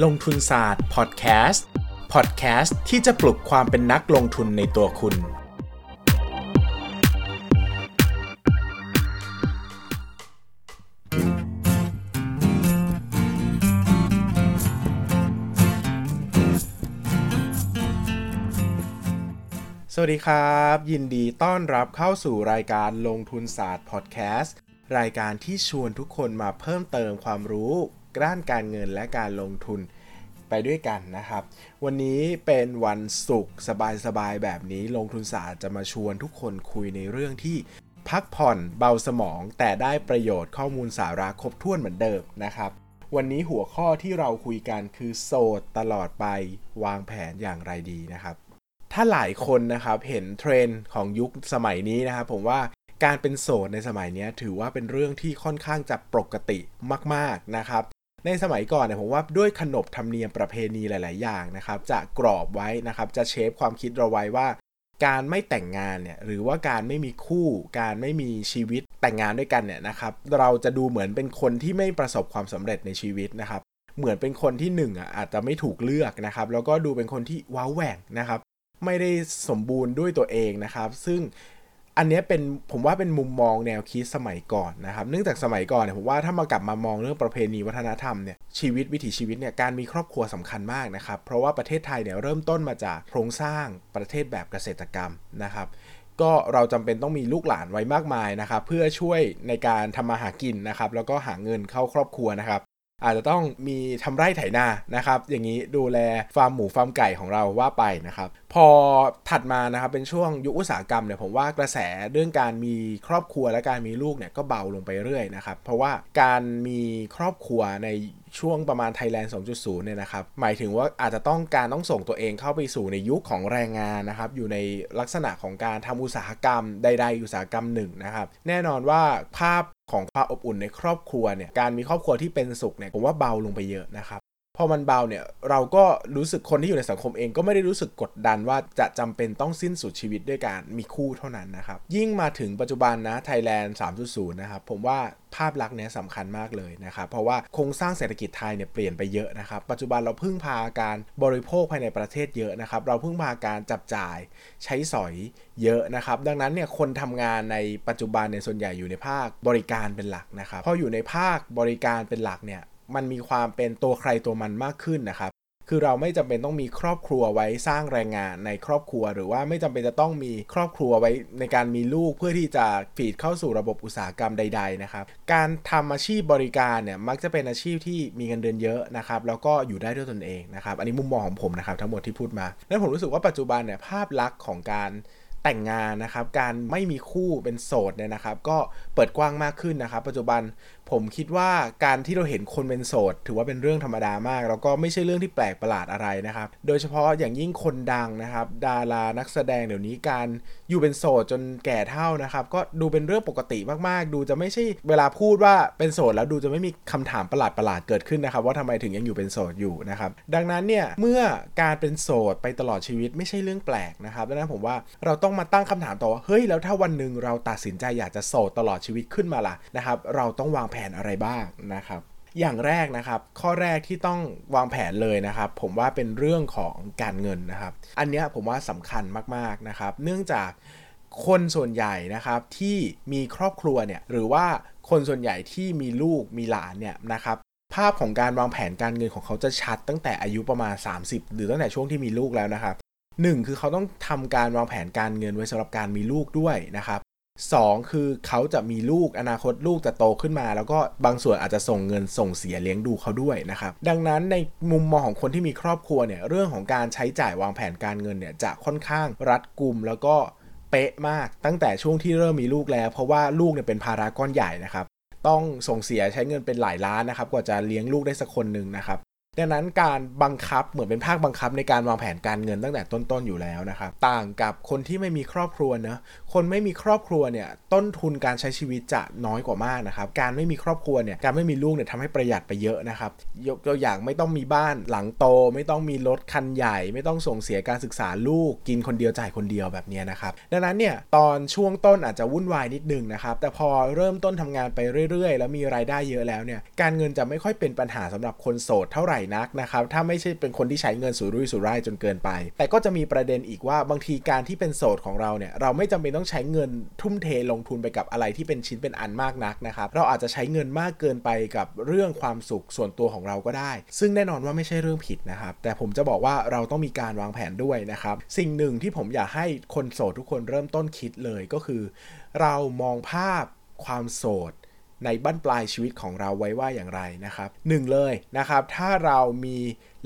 ลงทุนศาสตร์พอดแคสต์พอดแคสต์ที่จะปลุกความเป็นนักลงทุนในตัวคุณ สวัสดีครับ ยินดีต้อนรับเข้าสู่รายการลงทุนศาสตร์พอดแคสต์รายการที่ชวนทุกคนมาเพิ่มเติมความรู้ ด้านการเงินและการลงทุนไปด้วยกันนะครับ วันนี้เป็นวันศุกร์สบายๆแบบนี้ลงทุนศาสตร์จะมาชวนทุกคนคุยในเรื่องที่พักผ่อนเบาสมอง แต่ได้ประโยชน์ข้อมูลสาระครบถ้วนเหมือนเดิมนะครับ วันนี้หัวข้อที่เราคุยกันคือโสดตลอดไปวางแผนอย่างไรดีนะครับ ถ้าหลายคนนะครับเห็นเทรนด์ของยุคสมัยนี้นะครับผมว่าการเป็นโสดในสมัยนี้ถือว่าเป็นเรื่องที่ค่อนข้างจะปกติมาก ๆนะครับ ในสมัยก่อนเนี่ยผมว่าด้วยขนบธรรมเนียมประเพณีหลาย ๆ อย่างนะครับ จะกรอบไว้นะครับ จะเชฟความคิดเราไว้ว่า การไม่แต่งงานเนี่ยหรือว่าการไม่มีคู่ การไม่มีชีวิตแต่งงานด้วยกันเนี่ยนะครับเราจะดูเหมือนเป็นคนที่ไม่ประสบความสำเร็จในชีวิตนะครับ เหมือนเป็นคนที่หนึ่งอะอาจจะไม่ถูกเลือกนะครับ แล้วก็ดูเป็นคนที่ว้าแหว่งนะครับ ไม่ได้สมบูรณ์ด้วยตัวเองนะครับ ซึ่ง อันนี้เป็นผมว่าเป็นมุมมองแนวคิดสมัยก่อนนะครับ เนื่องจากสมัยก่อนเนี่ยผมว่าถ้ามากลับมามองเรื่องประเพณีวัฒนธรรมเนี่ยชีวิตวิถีชีวิตเนี่ยการมีครอบครัวสำคัญมากนะครับ เพราะว่าประเทศไทยเนี่ยเริ่มต้นมาจากโครงสร้างประเทศแบบเกษตรกรรมนะครับ ก็เราจำเป็นต้องมีลูกหลานไว้มากมายนะครับ เพื่อช่วยในการทำมาหากินนะครับ แล้วก็หาเงินเข้าครอบครัวนะครับ อาจจะต้องมีทำไร่ไถนานะครับ อย่างนี้ดูแลฟาร์มหมูฟาร์มไก่ของเราว่าไปนะครับ พอถัดมานะครับเป็นช่วงยุคอุตสาหกรรมเนี่ยผมว่ากระแสเรื่องการมีครอบครัวและการมีลูกเนี่ยก็เบาลงไปเรื่อยนะครับ เพราะว่าการมีครอบครัวในช่วงประมาณ Thailand 2.0 เนี่ยนะครับ หมายถึงว่าอาจจะต้องการต้องส่งตัวเองเข้าไปสู่ในยุคของแรงงานนะครับ อยู่ในลักษณะของการทำอุตสาหกรรมใด ๆ อุตสาหกรรมหนึ่งนะครับ แน่นอนว่าภาพ ของความอบอุ่นในครอบครัวเนี่ยการมีครอบครัวที่เป็นสุขเนี่ยผมว่าเบาลงไปเยอะนะครับ อมันเบาเนี่ยเราก็รู้สึกคนที่อยู่ในสังคมเองก็ไม่ได้รู้สึกกดดันว่าจะจำเป็นต้องสิ้นสุดชีวิตด้วยการมีคู่เท่านั้นนะครับ ยิ่งมาถึงปัจจุบันนะไทยแลนด์3.0 นะครับผมว่าภาพลักษณ์เนี้ยสำคัญมากเลยนะครับ เพราะว่าโครงสร้างเศรษฐกิจไทยเนี่ยเปลี่ยนไปเยอะนะครับ ปัจจุบันเราพึ่งพาการบริโภคภายในประเทศเยอะนะครับ เราพึ่งพาการจับจ่ายใช้สอยเยอะนะครับ ดังนั้นเนี่ยคนทำงานในปัจจุบันเนี่ยส่วนใหญ่อยู่ในภาคบริการเป็นหลักนะครับพออยู่ในภาคบริการเป็นหลักเนี่ย มันมีความเป็นตัวใครตัวมันมากขึ้นนะครับ คือเราไม่จำเป็นต้องมีครอบครัวไว้สร้างแรงงานในครอบครัว หรือว่าไม่จำเป็นจะต้องมีครอบครัวไว้ในการมีลูกเพื่อที่จะฟีดเข้าสู่ระบบอุตสาหกรรมใด ๆ นะครับ การทำอาชีพบริการเนี่ยมักจะเป็นอาชีพที่มีเงินเดือนเยอะนะครับ แล้วก็อยู่ได้ด้วยตนเองนะครับ อันนี้มุมมองของผมนะครับทั้งหมดที่พูดมา แล้วผมรู้สึกว่าปัจจุบันเนี่ยภาพลักษณ์ของการแต่งงานนะครับ การไม่มีคู่เป็นโสดเนี่ยนะครับ ก็เปิดกว้างมากขึ้นนะครับ ปัจจุบันผมคิดว่าการที่เราเห็นคนเป็นโสด ถือว่าเป็นเรื่องธรรมดามาก แล้วก็ไม่ใช่เรื่องที่แปลกประหลาดอะไรนะครับ โดยเฉพาะอย่างยิ่งคนดังนะครับ ดารานักแสดงเดี๋ยวนี้การอยู่เป็นโสดจนแก่เท่านะครับ ก็ดูเป็นเรื่องปกติมากๆ ดูจะไม่ใช่เวลาพูดว่าเป็นโสดแล้วดูจะไม่มีคำถามประหลาดประหลาดๆเกิดขึ้นนะครับ ว่าทำไมถึงยังอยู่เป็นโสดอยู่นะครับ ดังนั้นเนี่ยเมื่อการเป็นโสดไปตลอดชีวิตไม่ใช่เรื่องแปลกนะครับดังนั้นผมว่าเราต้องมาตั้งคำถามต่อว่าเฮ้ยแล้วถ้าวันหนึ่งเราตัดสินใจอยากจะโสดตลอดชีวิตขึ้นมาล่ะนะครับ เราต้องวางแผนอะไรบ้างนะครับ อย่างแรกนะครับ ข้อแรกที่ต้องวางแผนเลยนะครับ ผมว่าเป็นเรื่องของการเงินนะครับ อันนี้ผมว่าสำคัญมากๆนะครับ เนื่องจากคนส่วนใหญ่นะครับที่มีครอบครัวเนี่ยหรือว่าคนส่วนใหญ่ที่มีลูกมีหลานเนี่ยนะครับภาพของการวางแผนการเงินของเขาจะชัดตั้งแต่อายุประมาณ 30 หรือตั้งแต่ช่วงที่มีลูกแล้วนะครับหนึ่งคือเขาต้องทำการวางแผนการเงินไว้สำหรับการมีลูกด้วยนะครับ 2 คือเขาจะมีลูกอนาคตลูกจะโตขึ้นมา แล้วก็บางส่วนอาจจะส่งเงินส่งเสียเลี้ยงดูเขาด้วยนะครับดังนั้นในมุมมองของคนที่มีครอบครัวเนี่ยเรื่องของการใช้จ่ายวางแผนการเงินเนี่ยจะค่อนข้างรัดกุมแล้วก็เป๊ะมากตั้งแต่ช่วงที่เริ่มมีลูกแล้ว เพราะว่าลูกเนี่ยเป็นภาระก้อนใหญ่นะครับต้องส่งเสียใช้เงินเป็นหลายล้านนะครับกว่าจะเลี้ยงลูกได้สักคนหนึ่งนะครับ ดังนั้นการบังคับเหมือนเป็นภาคบังคับในการวางแผนการเงินตั้งแต่ต้นๆอยู่แล้วนะครับ ต่างกับคนที่ไม่มีครอบครัวเนะคนไม่มีครอบครัวเนี่ยต้นทุนการใช้ชีวิตจะน้อยกว่ามากนะครับ การไม่มีครอบครัวเนี่ยการไม่มีลูกเนี่ยทำให้ประหยัดไปเยอะนะครับ ยกตัวอย่างไม่ต้องมีบ้านหลังโต ไม่ต้องมีรถคันใหญ่ ไม่ต้องส่งเสียการศึกษาลูกกินคนเดียวจ่ายคนเดียวแบบนี้นะครับดังนั้นเนี่ยตอนช่วงต้นอาจจะวุ่นวายนิดนึงนะครับแต่พอเริ่มต้นทำงานไปเรื่อย ๆ แล้วมีรายได้เยอะแล้วเนี่ยการเงินจะไม่ค่อยเป็นปัญหาสำหรับคนโสดเท่าไหร่นักนะครับถ้าไม่ใช่เป็นคนที่ใช้เงินสุรุ่ยสุร่ายจนเกินไป แต่ก็จะมีประเด็นอีกว่าบางทีการที่เป็นโสดของเราเนี่ยเราไม่จำเป็นต้องใช้เงินทุ่มเทลงทุนไปกับอะไรที่เป็นชิ้นเป็นอันมากนักนะครับเราอาจจะใช้เงินมากเกินไปกับเรื่องความสุขส่วนตัวของเราก็ได้ ซึ่งแน่นอนว่าไม่ใช่เรื่องผิดนะครับแต่ผมจะบอกว่าเราต้องมีการวางแผนด้วยนะครับสิ่งหนึ่งที่ผมอยากให้คนโสดทุกคนเริ่มต้นคิดเลยก็คือ เรามองภาพความโสด ในบั้นปลายชีวิตของเราไว้ว่าอย่างไรนะครับหนึ่งเลยนะครับถ้าเรามี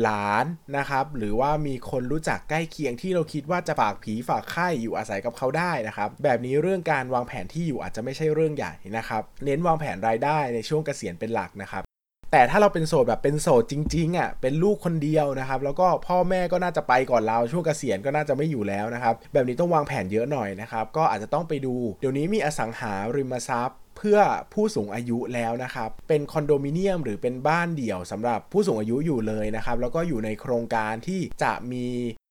หลานนะครับหรือว่ามีคนรู้จักใกล้เคียงที่เราคิดว่าจะฝากผีฝากไข่อยู่อาศัยกับเขาได้นะครับแบบนี้เรื่องการวางแผนที่อยู่อาจจะไม่ใช่เรื่องใหญ่นะครับเน้นวางแผนรายได้ในช่วงเกษียณเป็นหลักนะครับแต่ถ้าเราเป็นโสดแบบเป็นโสดจริงๆอะเป็นลูกคนเดียวนะครับ แล้วก็พ่อแม่ก็น่าจะไปก่อนเราช่วงเกษียณก็น่าจะไม่อยู่แล้วนะครับ แบบนี้ต้องวางแผนเยอะหน่อยนะครับ ก็อาจจะต้องไปดู เดี๋ยวนี้มีอสังหาริมทรัพย์ เพื่อผู้สูงอายุแล้วนะครับ เป็นคอนโดมิเนียมหรือเป็นบ้านเดี่ยวสำหรับผู้สูงอายุอยู่เลยนะครับ แล้วก็อยู่ในโครงการที่จะมี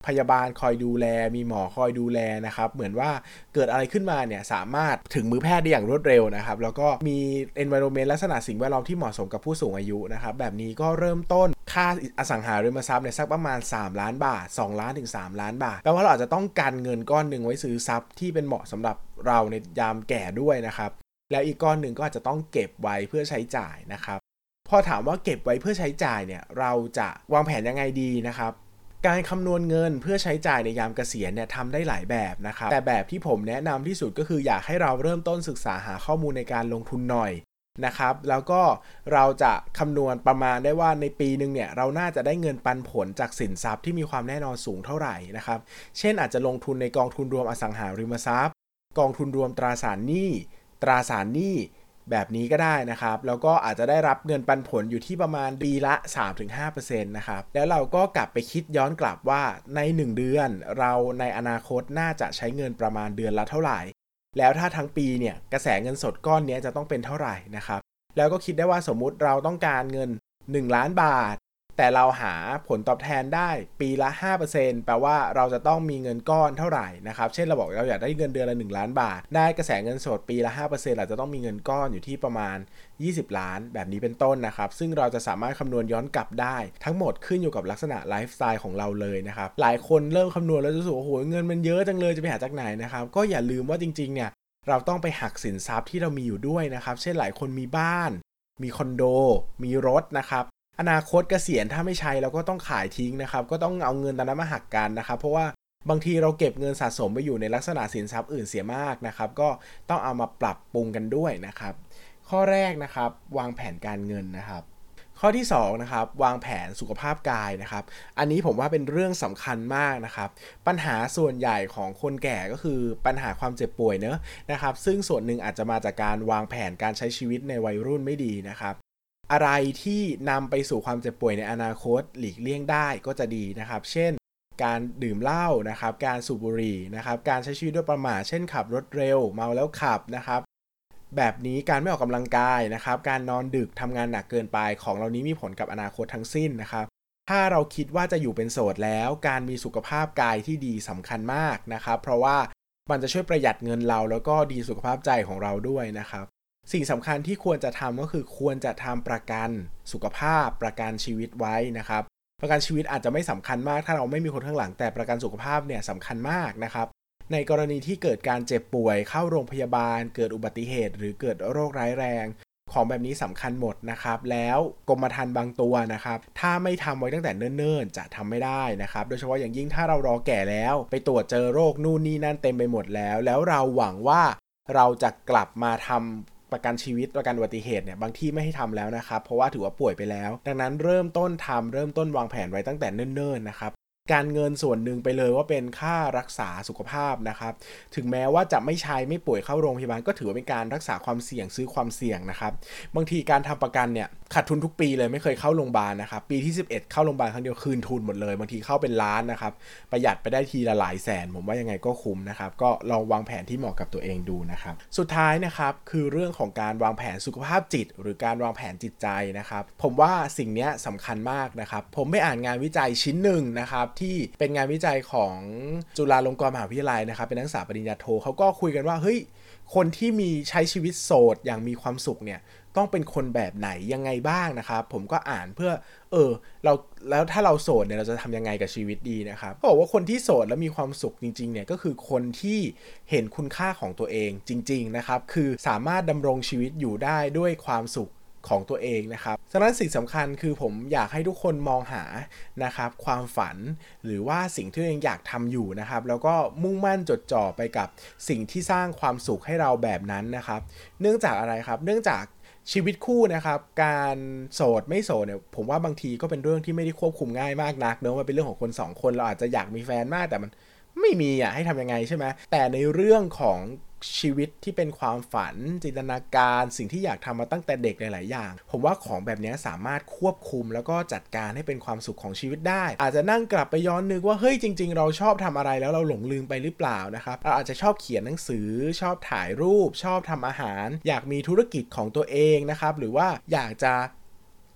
พยาบาลคอยดูแล มีหมอคอยดูแลนะครับ เหมือนว่าเกิดอะไรขึ้นมาเนี่ยสามารถถึงมือแพทย์ได้อย่างรวดเร็วนะครับ แล้วก็มี environment ลักษณะสิ่งแวดล้อมที่เหมาะสมกับผู้สูงอายุนะครับ แบบนี้ก็เริ่มต้นค่าอสังหาริมทรัพย์เนี่ยสักประมาณ 3 ล้านบาท 2 ล้านถึง 3 ล้านบาท แปลว่าเราอาจจะต้องการเงินก้อนหนึ่งไว้ซื้อทรัพย์ที่เป็นเหมาะสำหรับเราในยามแก่ด้วยนะครับ แล้วอีกก้อนหนึ่งก็อาจจะต้องเก็บไว้เพื่อใช้จ่ายนะครับ พอถามว่าเก็บไว้เพื่อใช้จ่ายเนี่ยเราจะวางแผนยังไงดีนะครับการคำนวณเงินเพื่อใช้จ่ายในยามเกษียณเนี่ยทำได้หลายแบบนะครับ แต่แบบที่ผมแนะนำที่สุดก็คืออยากให้เราเริ่มต้นศึกษาหาข้อมูลในการลงทุนหน่อยนะครับ แล้วก็เราจะคำนวณประมาณได้ว่าในปีหนึ่งเนี่ยเราน่าจะได้เงินปันผลจากสินทรัพย์ที่มีความแน่นอนสูงเท่าไหร่นะครับ เช่นอาจจะลงทุนในกองทุนรวมอสังหาริมทรัพย์ กองทุนรวมตราสารหนี้ ตราสารหนี้แบบนี้ก็ได้นะครับ แล้วก็อาจจะได้รับเงินปันผลอยู่ที่ประมาณปีละ 3-5%นะครับ แล้วเราก็กลับไปคิดย้อนกลับว่าใน 1 เดือน เราในอนาคตน่าจะใช้เงินประมาณเดือนละเท่าไหร่ แล้วถ้าทั้งปีเนี่ยกระแสเงินสดก้อนนี้จะต้องเป็นเท่าไหร่นะครับ แล้วก็คิดได้ว่าสมมุติเราต้องการเงิน 1 ล้านบาท แต่เราหาผลตอบแทนได้ปีละ 5%แปลว่าเราจะต้องมีเงินก้อนเท่าไหร่นะครับ เช่นเราบอกเราอยากได้เงินเดือนละ 1 ล้านบาท ได้กระแสเงินสดปีละ 5%เราจะต้องมีเงินก้อนอยู่ที่ประมาณ 20 ล้าน แบบนี้เป็นต้นนะครับ ซึ่งเราจะสามารถคำนวณย้อนกลับได้ ทั้งหมดขึ้นอยู่กับลักษณะไลฟ์สไตล์ของเราเลยนะครับ หลายคนเริ่มคำนวณแล้วรู้สึกโอ้โหเงินมันเยอะจังเลยจะไปหาจากไหนนะครับ ก็อย่าลืมว่าจริงๆเนี่ยเราต้องไปหักสินทรัพย์ที่เรามีอยู่ด้วยนะครับ เช่นหลายคนมีบ้าน มีคอนโด มีรถนะครับ อนาคตเกษียณถ้าไม่ใช้เราก็ต้องขายทิ้งนะครับ ก็ต้องเอาเงินตอนนั้นมาหักกันนะครับ เพราะว่าบางทีเราเก็บเงินสะสมไปอยู่ในลักษณะสินทรัพย์อื่นเสียมากนะครับ ก็ต้องเอามาปรับปรุงกันด้วยนะครับ ข้อแรกนะครับ วางแผนการเงินนะครับ ข้อที่2นะครับวางแผนสุขภาพกายนะครับ อันนี้ผมว่าเป็นเรื่องสำคัญมากนะครับ ปัญหาส่วนใหญ่ของคนแก่ก็คือปัญหาความเจ็บป่วยเนอะนะครับ ซึ่งส่วนหนึ่งอาจจะมาจากการวางแผนการใช้ชีวิตในวัยรุ่นไม่ดีนะครับ อะไรที่นำไปสู่ความเจ็บป่วยในอนาคตหลีกเลี่ยงได้ก็จะดีนะครับ เช่น การดื่มเหล้านะครับ การสูบบุหรี่นะครับ การใช้ชีวิตด้วยประมาทเช่นขับรถเร็ว เมาแล้วขับนะครับ แบบนี้การไม่ออกกำลังกายนะครับ การนอนดึกทำงานหนักเกินไปของเหล่านี้มีผลกับอนาคตทั้งสิ้นนะครับ ถ้าเราคิดว่าจะอยู่เป็นโสดแล้ว การมีสุขภาพกายที่ดีสำคัญมากนะครับ เพราะว่ามันจะช่วยประหยัดเงินเราแล้วก็ดีสุขภาพใจของเราด้วยนะครับ สิ่งสำคัญที่ควรจะทำก็คือควรจะทำประกันสุขภาพ ประกันชีวิตไว้นะครับ ประกันชีวิตอาจจะไม่สำคัญมาก ถ้าเราไม่มีคนข้างหลังแต่ประกันสุขภาพเนี่ยสำคัญมากนะครับ ในกรณีที่เกิดการเจ็บป่วยเข้าโรงพยาบาล เกิดอุบัติเหตุ หรือเกิดโรคร้ายแรง ของแบบนี้สำคัญหมดนะครับ แล้วกรมธรรม์บางตัวนะครับ ถ้าไม่ทำไว้ตั้งแต่เนิ่นๆ จะทำไม่ได้นะครับ โดยเฉพาะอย่างยิ่งถ้าเรารอแก่แล้ว ไปตรวจเจอโรคนู่นนี่นั่นเต็มไปหมดแล้ว แล้วเราหวังว่าเราจะกลับมาทำ ประกันชีวิตประกันอุบัติเหตุเนี่ยบางที่ไม่ให้ทำแล้วนะครับ เพราะว่าถือว่าป่วยไปแล้ว ดังนั้นเริ่มต้นทำเริ่มต้นวางแผนไว้ตั้งแต่เนิ่นๆนะครับการเงินส่วนหนึ่งไปเลยว่าเป็นค่ารักษาสุขภาพนะครับ ถึงแม้ว่าจะไม่ใช้ไม่ป่วยเข้าโรงพยาบาลก็ถือว่าเป็นการรักษาความเสี่ยงซื้อความเสี่ยงนะครับ บางทีการทำประกันเนี่ย ขาดทุนทุกปีเลยไม่เคยเข้าโรงพยาบาลนะครับปีที่ 11 เข้าโรงพยาบาลครั้งเดียวคืนทุนหมดเลยบางทีเข้าเป็นล้านนะครับประหยัดไปได้ทีละหลายแสน ผมว่ายังไงก็คุ้มนะครับก็ลองวางแผนที่เหมาะกับตัวเองดูนะครับสุดท้ายนะครับคือเรื่องของการวางแผนสุขภาพจิต หรือการวางแผนจิตใจนะครับผมว่าสิ่งนี้สำคัญมากนะครับผมไปอ่านงานวิจัยชิ้นหนึ่งนะครับที่เป็นงานวิจัยของจุฬาลงกรณ์มหาวิทยาลัยนะครับเป็นนักศึกษาปริญญาโทเขาก็คุยกันว่าเฮ้ยคนที่มีใช้ชีวิตโสดอย่างมีความสุขเนี่ย ต้องเป็นคนแบบไหนยังไงบ้างนะครับผมก็อ่านเพื่อ เออ เราแล้วถ้าเราโสดเนี่ยเราจะทำยังไงกับชีวิตดีนะครับก็บอกว่าคนที่โสดแล้วมีความสุขจริงๆเนี่ยก็คือคนที่เห็นคุณค่าของตัวเองจริง ๆนะครับ คือสามารถดำรงชีวิตอยู่ได้ด้วยความสุขของตัวเองนะครับฉะนั้นสิ่งสำคัญคือผมอยากให้ทุกคนมองหานะครับความฝันหรือว่าสิ่งที่ตัวเองอยากทำอยู่นะครับ แล้วก็มุ่งมั่นจดจ่อไปกับสิ่งที่สร้างความสุขให้เราแบบนั้นนะครับ เนื่องจากอะไรครับ เนื่องจาก ชีวิตคู่นะครับ การโสดไม่โสดเนี่ยผมว่าบางทีก็เป็นเรื่องที่ไม่ได้ควบคุมง่ายมากนักเนอะมันเป็นเรื่องของคนสองคนเราอาจจะอยากมีแฟนมากแต่มันไม่มีอะให้ทำยังไงใช่ไหมแต่ในเรื่องของ ชีวิตที่เป็นความฝัน จินตนาการสิ่งที่อยากทำมาตั้งแต่เด็กหลาย ๆ อย่าง ผมว่าของแบบนี้สามารถควบคุมแล้วก็จัดการให้เป็นความสุขของชีวิตได้ อาจจะนั่งกลับไปย้อนนึกว่าเฮ้ยจริง ๆ เราชอบทำอะไรแล้วเราหลงลืมไปหรือเปล่านะครับเราอาจจะชอบเขียนหนังสือ ชอบถ่ายรูป ชอบทำอาหาร อยากมีธุรกิจของตัวเองนะครับหรือว่าอยากจะ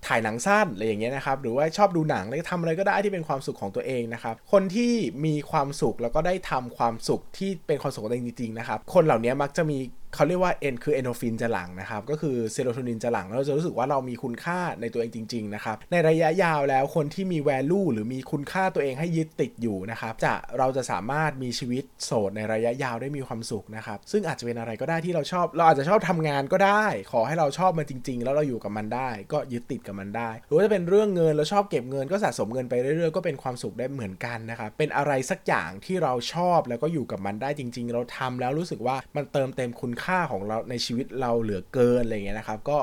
ถ่ายหนังสั้นอะไรอย่างเงี้ยนะครับหรือว่าชอบดูหนังแล้วทำอะไรก็ได้ที่เป็นความสุขของตัวเองนะครับคนที่มีความสุขแล้วก็ได้ทำความสุขที่เป็นความสุขของตัวเองจริงๆนะครับคนเหล่านี้มักจะมี เขาเรียกว่าเอนคือเอนโดฟินจะหลังนะครับ ก็คือเซโรโทนินจะหลังแล้วเราจะรู้สึกว่าเรามีคุณค่าในตัวเองจริงๆนะครับ ในระยะยาวแล้วคนที่มีแวลูหรือมีคุณค่าตัวเองให้ยึดติดอยู่นะครับ จะเราจะสามารถมีชีวิตโสดในระยะยาวได้มีความสุขนะครับ ซึ่งอาจจะเป็นอะไรก็ได้ที่เราชอบ เราอาจจะชอบทำงานก็ได้ ขอให้เราชอบมันจริง ๆ แล้วเราอยู่กับมันได้ ก็ยึดติดกับมันได้ หรือว่าจะเป็นเรื่องเงินเราชอบเก็บเงินก็สะสมเงินไปเรื่อยๆก็เป็นความสุขได้เหมือนกันนะครับ เป็นอะไรสักอย่างที่เราชอบแล้วก็อยู่กับมันได้จริง ๆ เราทำแล้วรู้สึกว่ามันเติมเต็มคุณค่า่าของเราในชีวิตเราเหลือเกินอะไรเงี้ยนะครับ ก็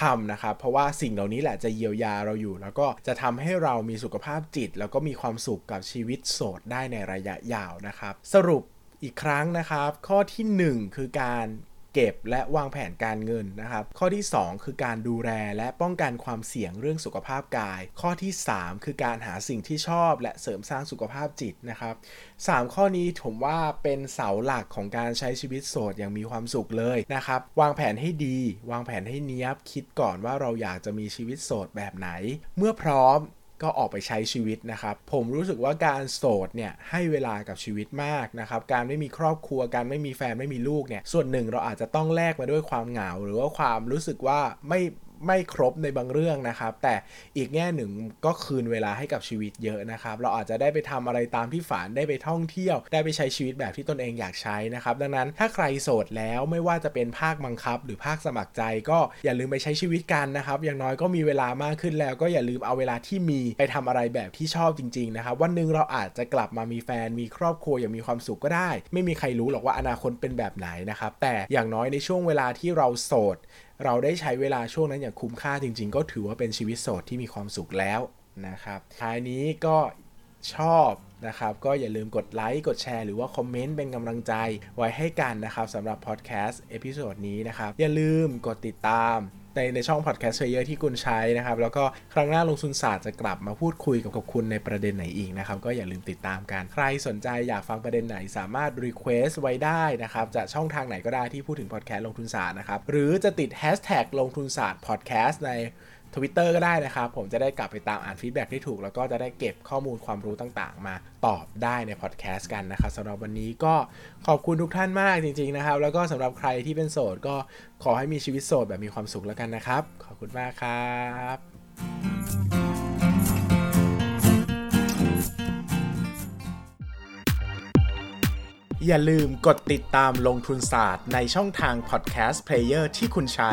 ทำนะครับ เพราะว่าสิ่งเหล่านี้แหละจะเยียวยาเราอยู่ แล้วก็จะทำให้เรามีสุขภาพจิต แล้วก็มีความสุขกับชีวิตโสดได้ในระยะยาวนะครับ สรุปอีกครั้งนะครับ ข้อที่ 1 คือการ เก็บและวางแผนการเงินนะครับ ข้อที่ 2 คือการดูแลและป้องกันความเสี่ยงเรื่องสุขภาพกาย ข้อที่ 3 คือการหาสิ่งที่ชอบและเสริมสร้างสุขภาพจิตนะครับ 3 ข้อนี้ผมว่าเป็นเสาหลักของการใช้ชีวิตโสดอย่างมีความสุขเลยนะครับ วางแผนให้ดี วางแผนให้เนี้ยบคิดก่อนว่าเราอยากจะมีชีวิตโสดแบบไหน เมื่อพร้อม ก็ออกไปใช้ชีวิตนะครับ ผมรู้สึกว่าการโสดเนี่ยให้เวลากับชีวิตมากนะครับ การไม่มีครอบครัว การไม่มีแฟนไม่มีลูกเนี่ย ส่วนหนึ่งเราอาจจะต้องแลกมาด้วยความเหงา หรือว่าความรู้สึกว่าไม่ ไม่ครบในบางเรื่องนะครับ แต่อีกแง่หนึ่งก็คืนเวลาให้กับชีวิตเยอะนะครับ เราอาจจะได้ไปทำอะไรตามที่ฝันได้ไปท่องเที่ยว ได้ไปใช้ชีวิตแบบที่ตนเองอยากใช้นะครับ ดังนั้นถ้าใครโสดแล้วไม่ว่าจะเป็นภาคบังคับ หรือภาคสมัครใจ ก็อย่าลืมไปใช้ชีวิตกันนะครับ อย่างน้อยก็มีเวลามากขึ้นแล้ว ก็อย่าลืมเอาเวลาที่มีไปทำอะไรแบบที่ชอบจริงๆนะครับวันหนึ่งเราอาจจะกลับมามีแฟนมีครอบครัวอย่างมีความสุขก็ได้ ไม่มีใครรู้หรอกว่าอนาคตเป็นแบบไหนนะครับแต่อย่างน้อยในช่วงเวลาที่เราโสด เราได้ใช้เวลาช่วงนั้นอย่างคุ้มค่าจริง ๆ ก็ถือว่าเป็นชีวิตโสดที่มีความสุขแล้วนะครับท้ายนี้ก็ชอบนะครับ ก็อย่าลืมกดไลค์ กดแชร์ หรือว่าคอมเมนต์เป็นกำลังใจไว้ให้กันนะครับสำหรับพอดแคสต์ episode นี้นะครับ อย่าลืมกดติดตาม ในในช่อง podcast player ที่คุณใช้นะครับ แล้วก็ครั้งหน้าลงทุนศาสตร์จะกลับมาพูดคุยกับกับคุณในประเด็นไหนอีกนะครับ ก็อย่าลืมติดตามกัน ใครสนใจอยากฟังประเด็นไหนสามารถ request ไว้ได้นะครับ จะช่องทางไหนก็ได้ที่พูดถึงพอดแคสต์ลงทุนศาสตร์นะครับ หรือจะติดแฮชแท็กลงทุนศาสตร์พอดแคสต์ใน ทวิตเตอร์ก็ได้นะครับ ผมจะได้กลับไปตามอ่าน feedback ที่ถูก แล้วก็จะได้เก็บข้อมูลความรู้ต่างๆ มาตอบได้ในพอดแคสต์กันนะครับสำหรับวันนี้ก็ขอบคุณทุกท่านมากจริง ๆนะครับ แล้วก็สำหรับใครที่เป็นโสดก็ขอให้มีชีวิตโสดแบบมีความสุขแล้วกันนะครับ ขอบคุณมากครับอย่าลืมกดติดตามลงทุนศาสตร์ในช่องทาง podcast player ที่คุณใช้